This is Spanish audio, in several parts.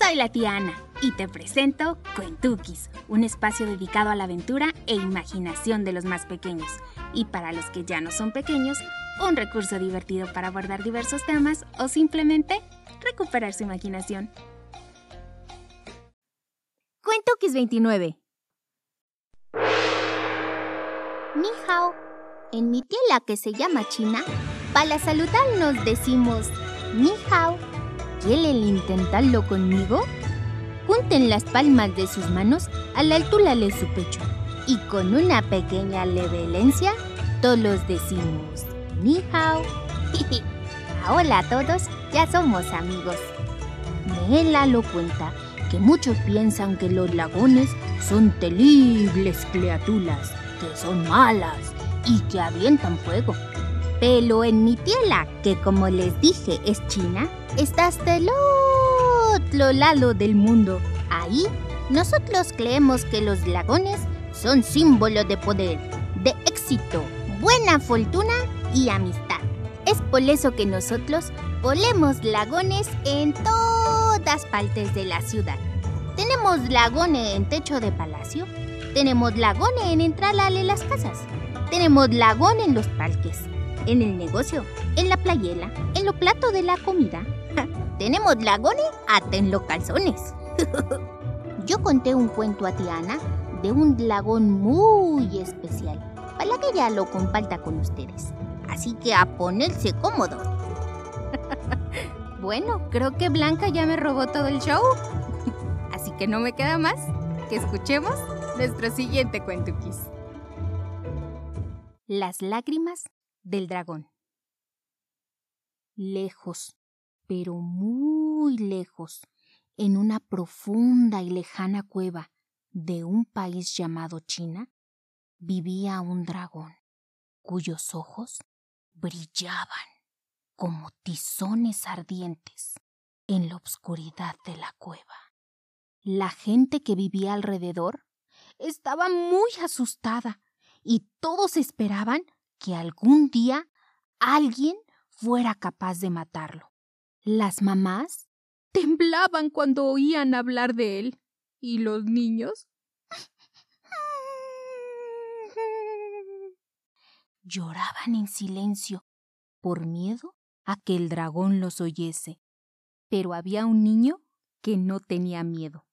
Soy la tía Ana y te presento Cuentukis, un espacio dedicado a la aventura e imaginación de los más pequeños. Y para los que ya no son pequeños, un recurso divertido para abordar diversos temas o simplemente recuperar su imaginación. Cuentukis 29 Ni hao. En mi tierra que se llama China, para saludar nos decimos Ni hao. ¿Quieren intentarlo conmigo? Junten las palmas de sus manos a la altura de su pecho y con una pequeña levelencia todos decimos Ni hao. Hola a todos, ya somos amigos. Mela lo cuenta que muchos piensan que los lagones son terribles criaturas, que son malas y que avientan fuego. Pero en mi tierra, que como les dije es China, está hasta el otro lado del mundo. Ahí, nosotros creemos que los lagones son símbolo de poder, de éxito, buena fortuna y amistad. Es por eso que nosotros ponemos lagones en todas partes de la ciudad. Tenemos lagones en techo de palacio, tenemos lagones en entrada de las casas, tenemos lagones en los parques, en el negocio, en la playela, en lo plato de la comida. Tenemos lagones hasta en los calzones. Yo conté un cuento a Tiana de un lagón muy especial para que ella lo comparta con ustedes. Así que a ponerse cómodo. bueno, creo que Blanca ya me robó todo el show. Así que no me queda más que escuchemos nuestro siguiente cuento, Kiss. Las lágrimas del dragón. Lejos, pero muy lejos, en una profunda y lejana cueva de un país llamado China, vivía un dragón cuyos ojos brillaban como tizones ardientes en la oscuridad de la cueva. La gente que vivía alrededor estaba muy asustada y todos esperaban que algún día alguien fuera capaz de matarlo. Las mamás temblaban cuando oían hablar de él y los niños lloraban en silencio por miedo a que el dragón los oyese. Pero había un niño que no tenía miedo.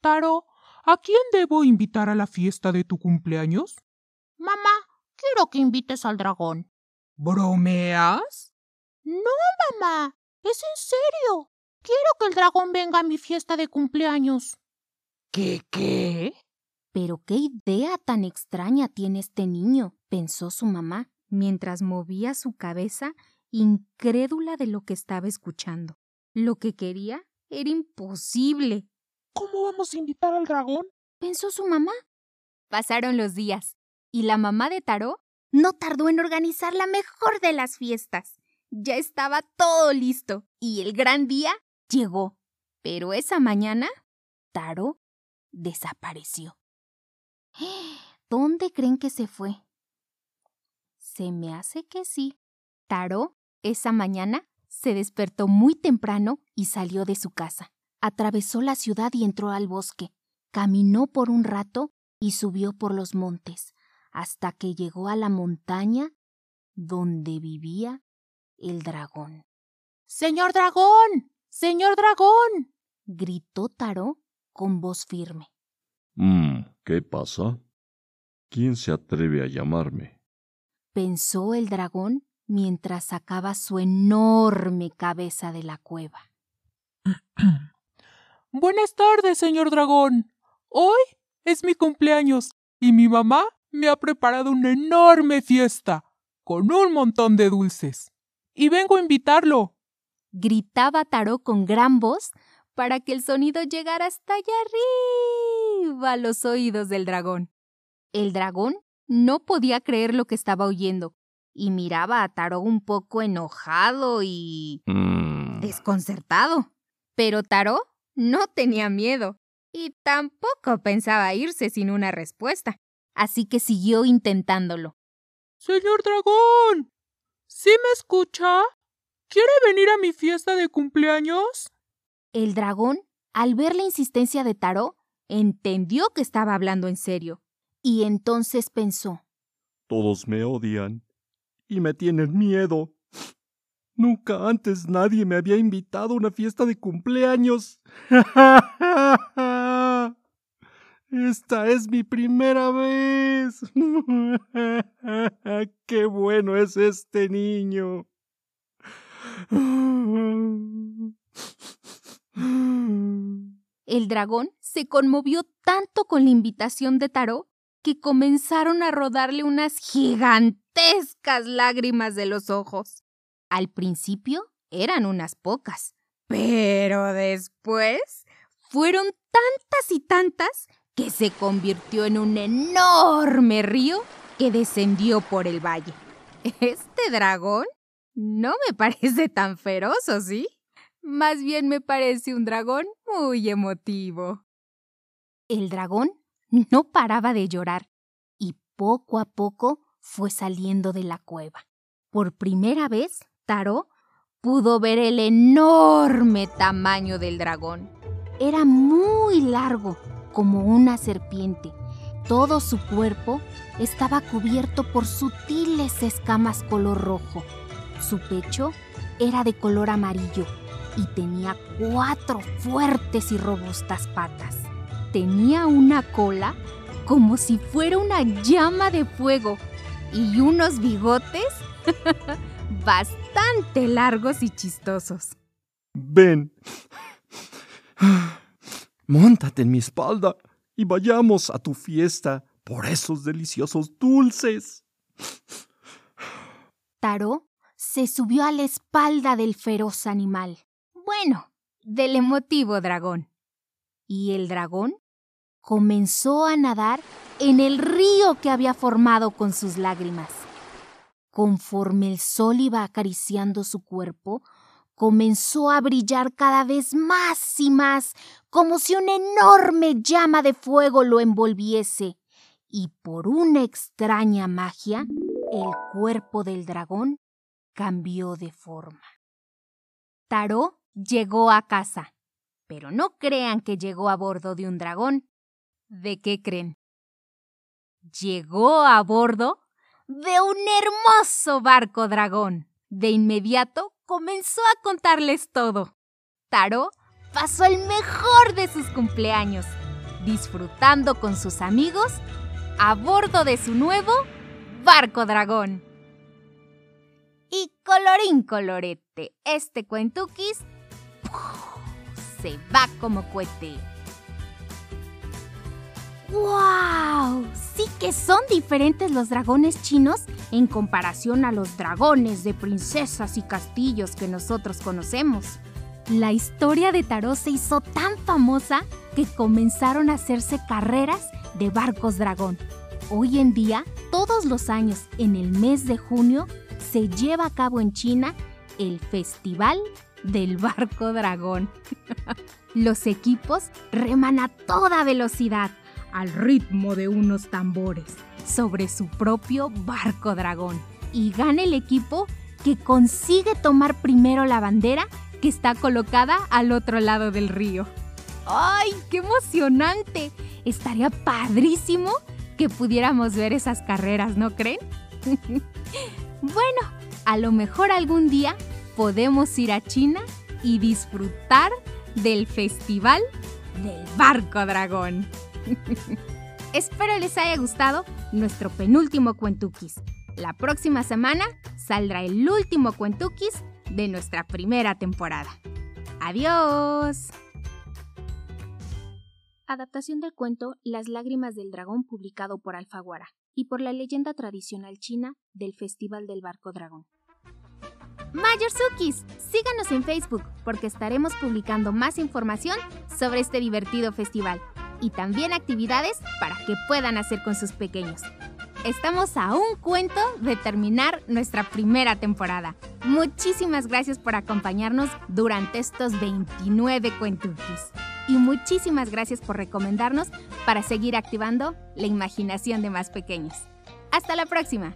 Taro, ¿a quién debo invitar a la fiesta de tu cumpleaños? Mamá, quiero que invites al dragón. ¿Bromeas? No, mamá, es en serio. Quiero que el dragón venga a mi fiesta de cumpleaños. ¿Qué qué? Pero qué idea tan extraña tiene este niño, pensó su mamá, mientras movía su cabeza incrédula de lo que estaba escuchando. Lo que quería era imposible. ¿Cómo vamos a invitar al dragón? pensó su mamá. Pasaron los días, y la mamá de Taró no tardó en organizar la mejor de las fiestas. Ya estaba todo listo, y el gran día llegó. Pero esa mañana, Taró desapareció. ¿Dónde creen que se fue? Se me hace que sí. Taró, esa mañana, se despertó muy temprano y salió de su casa. Atravesó la ciudad y entró al bosque. Caminó por un rato y subió por los montes, hasta que llegó a la montaña donde vivía el dragón. Señor dragón. Señor dragón. gritó Taró con voz firme. Mm, ¿qué pasa? ¿Quién se atreve a llamarme? pensó el dragón mientras sacaba su enorme cabeza de la cueva. Buenas tardes, señor dragón. Hoy es mi cumpleaños y mi mamá me ha preparado una enorme fiesta con un montón de dulces. Y vengo a invitarlo. Gritaba Taró con gran voz para que el sonido llegara hasta allá arriba a los oídos del dragón. El dragón no podía creer lo que estaba oyendo y miraba a Taró un poco enojado y Mm, desconcertado. Pero Taró no tenía miedo y tampoco pensaba irse sin una respuesta, así que siguió intentándolo. Señor dragón. ¿Sí me escucha? ¿Quiere venir a mi fiesta de cumpleaños? El dragón, al ver la insistencia de Taró, entendió que estaba hablando en serio, y entonces pensó, Todos me odian y me tienen miedo. Nunca antes nadie me había invitado a una fiesta de cumpleaños. Esta es mi primera vez. Qué bueno es este niño. El dragón se conmovió tanto con la invitación de Taró que comenzaron a rodarle unas gigantescas lágrimas de los ojos. Al principio eran unas pocas, pero después fueron tantas y tantas que se convirtió en un enorme río que descendió por el valle. Este dragón no me parece tan feroz, ¿sí? Más bien me parece un dragón muy emotivo. El dragón no paraba de llorar y poco a poco fue saliendo de la cueva. Por primera vez, Taro pudo ver el enorme tamaño del dragón. Era muy largo, como una serpiente. Todo su cuerpo estaba cubierto por sutiles escamas color rojo. Su pecho era de color amarillo y tenía cuatro fuertes y robustas patas. Tenía una cola como si fuera una llama de fuego y unos bigotes bastante largos y chistosos. Ven. Móntate en mi espalda y vayamos a tu fiesta por esos deliciosos dulces. Taró se subió a la espalda del feroz animal. Bueno, del emotivo dragón. Y el dragón comenzó a nadar en el río que había formado con sus lágrimas. Conforme el sol iba acariciando su cuerpo, comenzó a brillar cada vez más y más, como si una enorme llama de fuego lo envolviese, y por una extraña magia, el cuerpo del dragón cambió de forma. Taró llegó a casa, pero no crean que llegó a bordo de un dragón. ¿De qué creen? Llegó a bordo de un hermoso barco dragón. De inmediato comenzó a contarles todo. Taro pasó el mejor de sus cumpleaños, disfrutando con sus amigos a bordo de su nuevo barco dragón. Y colorín colorete, este cuentuquis se va como cohete. ¡Wow! Que son diferentes los dragones chinos en comparación a los dragones de princesas y castillos que nosotros conocemos. La historia de Tarot se hizo tan famosa que comenzaron a hacerse carreras de barcos dragón. Hoy en día, todos los años, en el mes de junio, se lleva a cabo en China el Festival del Barco Dragón. los equipos reman a toda velocidad al ritmo de unos tambores sobre su propio barco dragón. Y gana el equipo que consigue tomar primero la bandera que está colocada al otro lado del río. ¡Ay, qué emocionante! Estaría padrísimo que pudiéramos ver esas carreras, ¿no creen? bueno, a lo mejor algún día podemos ir a China y disfrutar del festival del barco dragón. Espero les haya gustado nuestro penúltimo Cuentuquis. La próxima semana saldrá el último Cuentuquis de nuestra primera temporada. ¡Adiós! Adaptación del cuento Las lágrimas del dragón publicado por Alfaguara y por la leyenda tradicional china del Festival del Barco Dragón. Mayorsukis, síganos en Facebook porque estaremos publicando más información sobre este divertido festival y también actividades para que puedan hacer con sus pequeños. Estamos a un cuento de terminar nuestra primera temporada. Muchísimas gracias por acompañarnos durante estos 29 cuentukis. Y muchísimas gracias por recomendarnos para seguir activando la imaginación de más pequeños. Hasta la próxima.